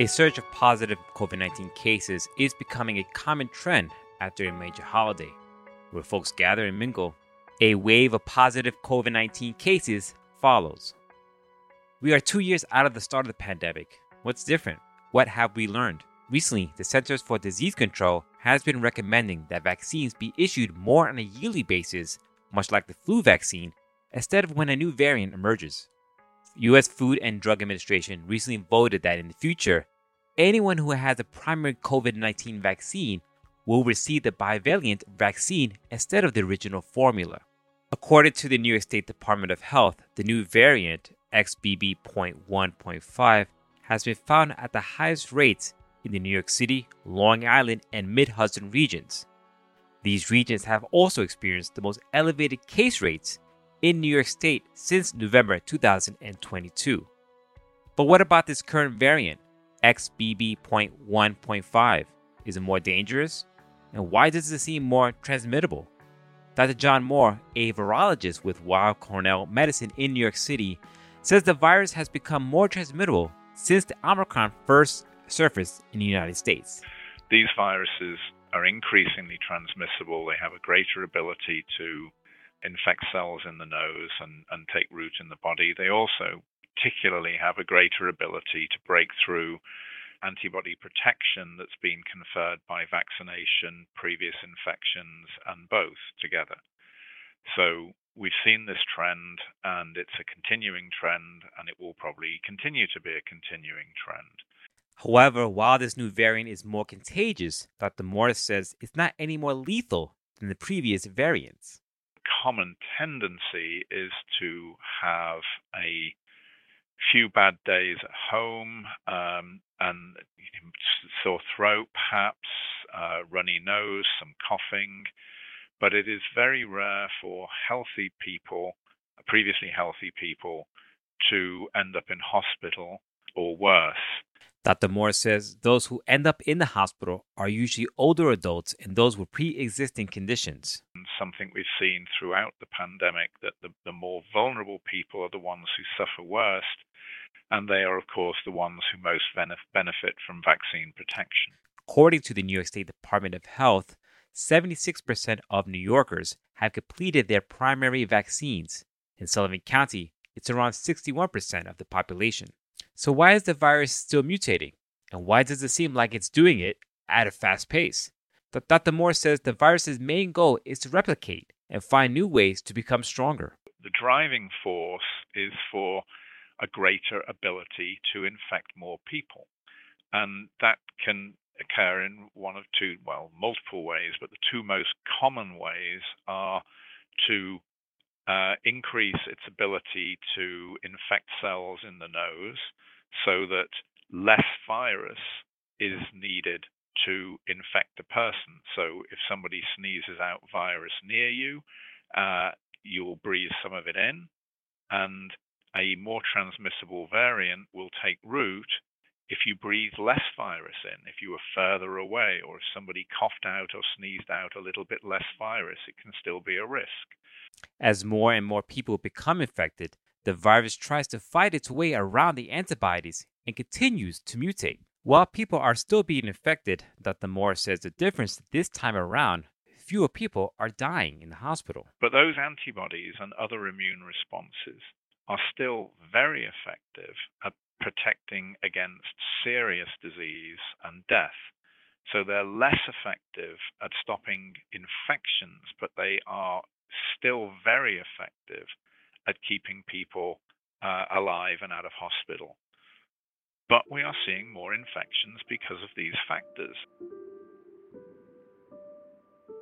A surge of positive COVID 19 cases is becoming a common trend after a major holiday, where folks gather and mingle. A wave of positive COVID 19 cases follows. We are two years out of the start of the pandemic. What's different? What have we learned? Recently, the Centers for Disease Control has been recommending that vaccines be issued more on a yearly basis, much like the flu vaccine, instead of when a new variant emerges. U.S. Food and Drug Administration recently voted that in the future, anyone who has a primary COVID 19 vaccine will receive the bivalent vaccine instead of the original formula. According to the New York State Department of Health, the new variant, XBB.1.5, has been found at the highest rates in the New York City, Long Island, and Mid Hudson regions. These regions have also experienced the most elevated case rates in New York State since November 2022. But what about this current variant, XBB.1.5? Is it more dangerous? And why does it seem more transmittable? Dr. John Moore, a virologist with Weill Cornell Medicine in New York City, says the virus has become more transmittable since the Omicron first surfaced in the United States. These viruses are increasingly transmissible. They have a greater ability to infect cells in the nose and, and take root in the body. They also particularly have a greater ability to break through antibody protection that's been conferred by vaccination, previous infections, and both together. So we've seen this trend, and it's a continuing trend, and it will probably continue to be a continuing trend. However, while this new variant is more contagious, Dr. Moore says it's not any more lethal than the previous variants common tendency is to have a few bad days at home um, and sore throat, perhaps, uh, runny nose, some coughing. But it is very rare for healthy people, previously healthy people, to end up in hospital or worse. Dr. Moore says those who end up in the hospital are usually older adults and those with pre existing conditions. Something we've seen throughout the pandemic that the, the more vulnerable people are the ones who suffer worst, and they are, of course, the ones who most benefit from vaccine protection. According to the New York State Department of Health, 76% of New Yorkers have completed their primary vaccines. In Sullivan County, it's around 61% of the population. So, why is the virus still mutating? And why does it seem like it's doing it at a fast pace? Dr. Moore says the virus's main goal is to replicate and find new ways to become stronger. The driving force is for a greater ability to infect more people. And that can occur in one of two, well, multiple ways, but the two most common ways are to uh, increase its ability to infect cells in the nose so that less virus is needed to infect a person. So if somebody sneezes out virus near you, uh, you'll breathe some of it in, and a more transmissible variant will take root if you breathe less virus in, if you were further away, or if somebody coughed out or sneezed out a little bit less virus, it can still be a risk. As more and more people become infected, the virus tries to fight its way around the antibodies and continues to mutate. While people are still being infected, Dr. Moore says the difference this time around, fewer people are dying in the hospital. But those antibodies and other immune responses are still very effective at protecting against serious disease and death. So they're less effective at stopping infections, but they are still very effective at keeping people uh, alive and out of hospital. But we are seeing more infections because of these factors.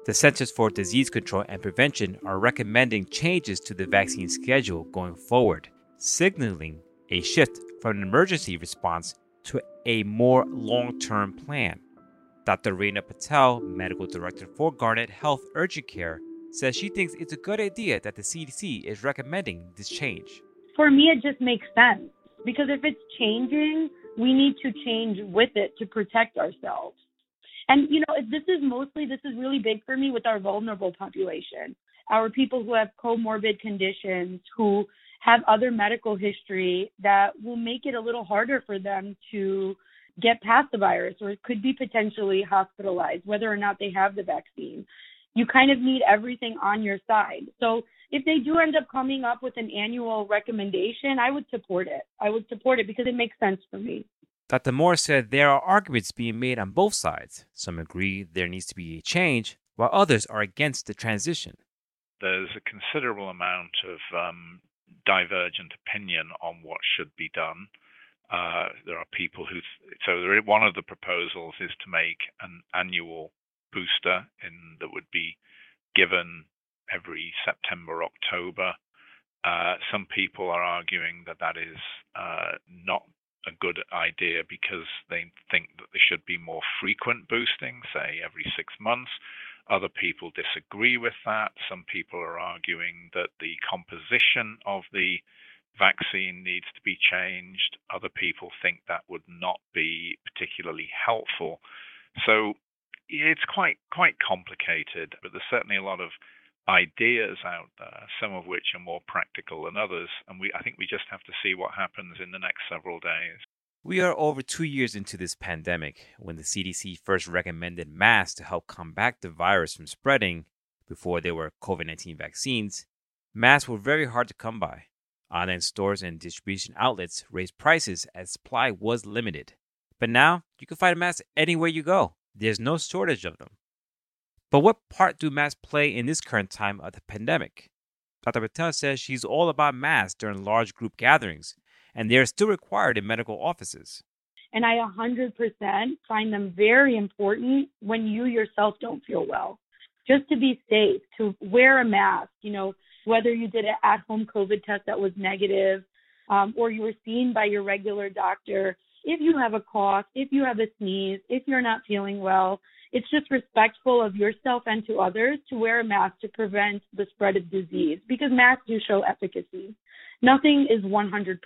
The Centers for Disease Control and Prevention are recommending changes to the vaccine schedule going forward, signaling a shift from an emergency response to a more long term plan. Dr. Reena Patel, Medical Director for Garnet Health Urgent Care, says she thinks it's a good idea that the CDC is recommending this change. For me, it just makes sense because if it's changing, we need to change with it to protect ourselves. And, you know, this is mostly, this is really big for me with our vulnerable population, our people who have comorbid conditions, who have other medical history that will make it a little harder for them to get past the virus or could be potentially hospitalized, whether or not they have the vaccine. You kind of need everything on your side. So if they do end up coming up with an annual recommendation, I would support it. I would support it because it makes sense for me. Dr. Moore said there are arguments being made on both sides. Some agree there needs to be a change, while others are against the transition. There's a considerable amount of um, divergent opinion on what should be done. Uh, there are people who, so there, one of the proposals is to make an annual booster in, that would be given every September, October. Uh, some people are arguing that that is uh, not a good idea because they think that there should be more frequent boosting, say every six months. Other people disagree with that. Some people are arguing that the composition of the vaccine needs to be changed. Other people think that would not be particularly helpful. So it's quite quite complicated, but there's certainly a lot of ideas out there, some of which are more practical than others, and we I think we just have to see what happens in the next several days. We are over two years into this pandemic when the CDC first recommended masks to help combat the virus from spreading before there were COVID 19 vaccines. Masks were very hard to come by. Online stores and distribution outlets raised prices as supply was limited. But now you can find a mask anywhere you go. There's no shortage of them. But what part do masks play in this current time of the pandemic? Dr. Patel says she's all about masks during large group gatherings, and they are still required in medical offices. And I 100% find them very important when you yourself don't feel well. Just to be safe, to wear a mask, you know, whether you did an at home COVID test that was negative, um, or you were seen by your regular doctor, if you have a cough, if you have a sneeze, if you're not feeling well, it's just respectful of yourself and to others to wear a mask to prevent the spread of disease because masks do show efficacy. Nothing is 100%,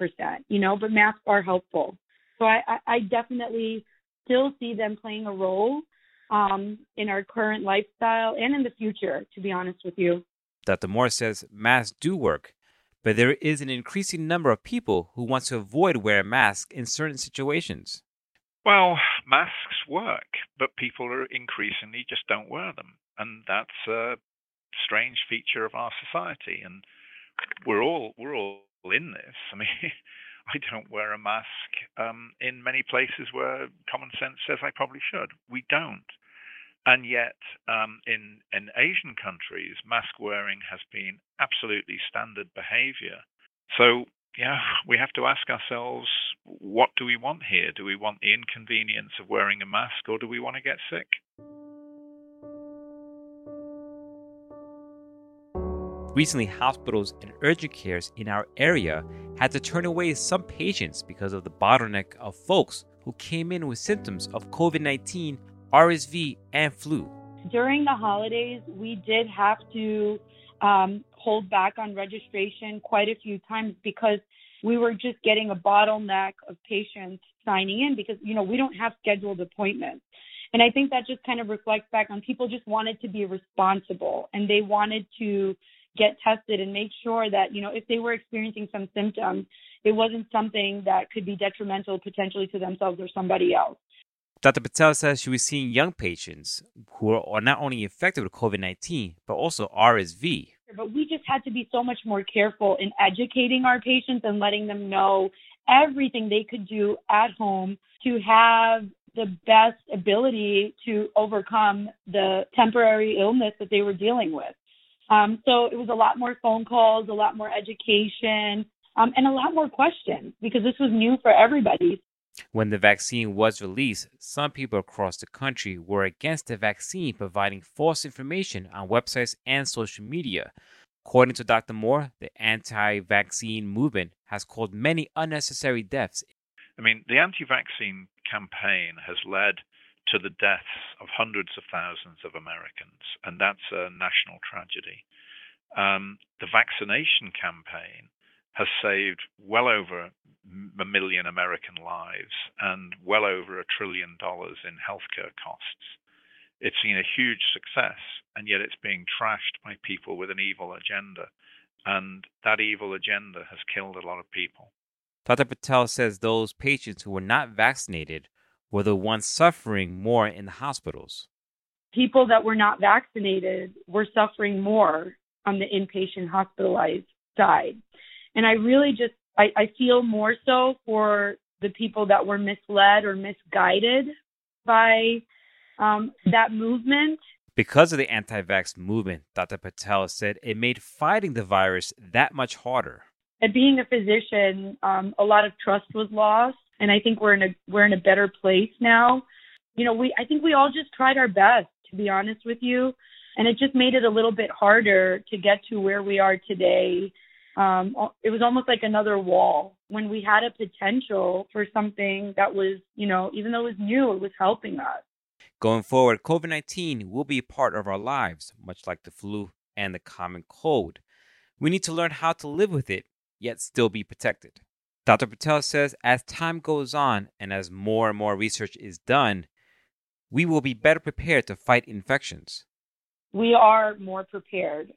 you know, but masks are helpful. So I, I, definitely still see them playing a role um, in our current lifestyle and in the future, to be honest with you. Dr. Moore says masks do work, but there is an increasing number of people who want to avoid wearing masks in certain situations. Well, masks work, but people are increasingly just don't wear them. And that's a strange feature of our society. And we're all we're all in this. I mean, I don't wear a mask um, in many places where common sense says I probably should. We don't. And yet, um, in in Asian countries, mask wearing has been absolutely standard behavior. So yeah, we have to ask ourselves, what do we want here? Do we want the inconvenience of wearing a mask or do we want to get sick? Recently, hospitals and urgent cares in our area had to turn away some patients because of the bottleneck of folks who came in with symptoms of COVID 19, RSV, and flu. During the holidays, we did have to um, hold back on registration quite a few times because we were just getting a bottleneck of patients signing in because you know we don't have scheduled appointments and i think that just kind of reflects back on people just wanted to be responsible and they wanted to get tested and make sure that you know if they were experiencing some symptoms it wasn't something that could be detrimental potentially to themselves or somebody else Dr. Patel says she was seeing young patients who are not only infected with COVID 19, but also RSV. But we just had to be so much more careful in educating our patients and letting them know everything they could do at home to have the best ability to overcome the temporary illness that they were dealing with. Um, so it was a lot more phone calls, a lot more education, um, and a lot more questions because this was new for everybody. When the vaccine was released, some people across the country were against the vaccine providing false information on websites and social media. According to Dr. Moore, the anti vaccine movement has caused many unnecessary deaths. I mean, the anti vaccine campaign has led to the deaths of hundreds of thousands of Americans, and that's a national tragedy. Um, the vaccination campaign has saved well over a million American lives and well over a trillion dollars in healthcare costs. It's seen a huge success, and yet it's being trashed by people with an evil agenda. And that evil agenda has killed a lot of people. Dr. Patel says those patients who were not vaccinated were the ones suffering more in the hospitals. People that were not vaccinated were suffering more on the inpatient hospitalized side. And I really just I, I feel more so for the people that were misled or misguided by um, that movement. Because of the anti vax movement, Dr. Patel said it made fighting the virus that much harder. And being a physician, um, a lot of trust was lost, and I think we're in a we're in a better place now. You know, we I think we all just tried our best, to be honest with you, and it just made it a little bit harder to get to where we are today. Um, it was almost like another wall when we had a potential for something that was, you know, even though it was new, it was helping us. Going forward, COVID 19 will be a part of our lives, much like the flu and the common cold. We need to learn how to live with it, yet still be protected. Dr. Patel says as time goes on and as more and more research is done, we will be better prepared to fight infections. We are more prepared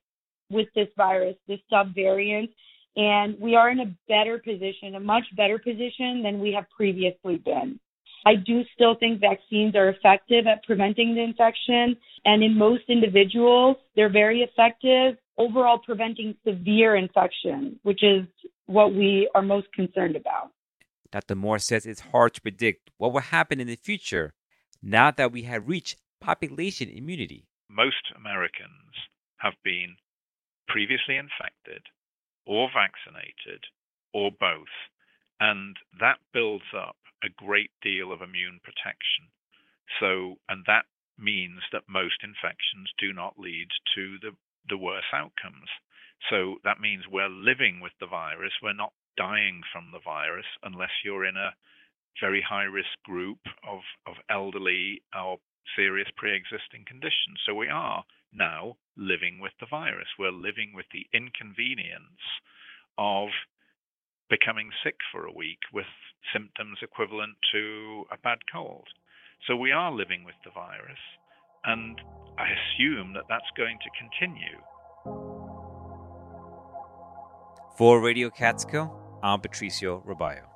with this virus, this subvariant, and we are in a better position, a much better position than we have previously been. I do still think vaccines are effective at preventing the infection. And in most individuals, they're very effective overall preventing severe infection, which is what we are most concerned about. Dr. Moore says it's hard to predict what will happen in the future now that we have reached population immunity. Most Americans have been previously infected or vaccinated or both, and that builds up a great deal of immune protection. So, and that means that most infections do not lead to the, the worst outcomes. So that means we're living with the virus. We're not dying from the virus unless you're in a very high risk group of, of elderly or serious pre existing conditions. So we are now living with the virus. We're living with the inconvenience of becoming sick for a week with symptoms equivalent to a bad cold. So we are living with the virus, and I assume that that's going to continue. For Radio Catskill, I'm Patricio Robayo.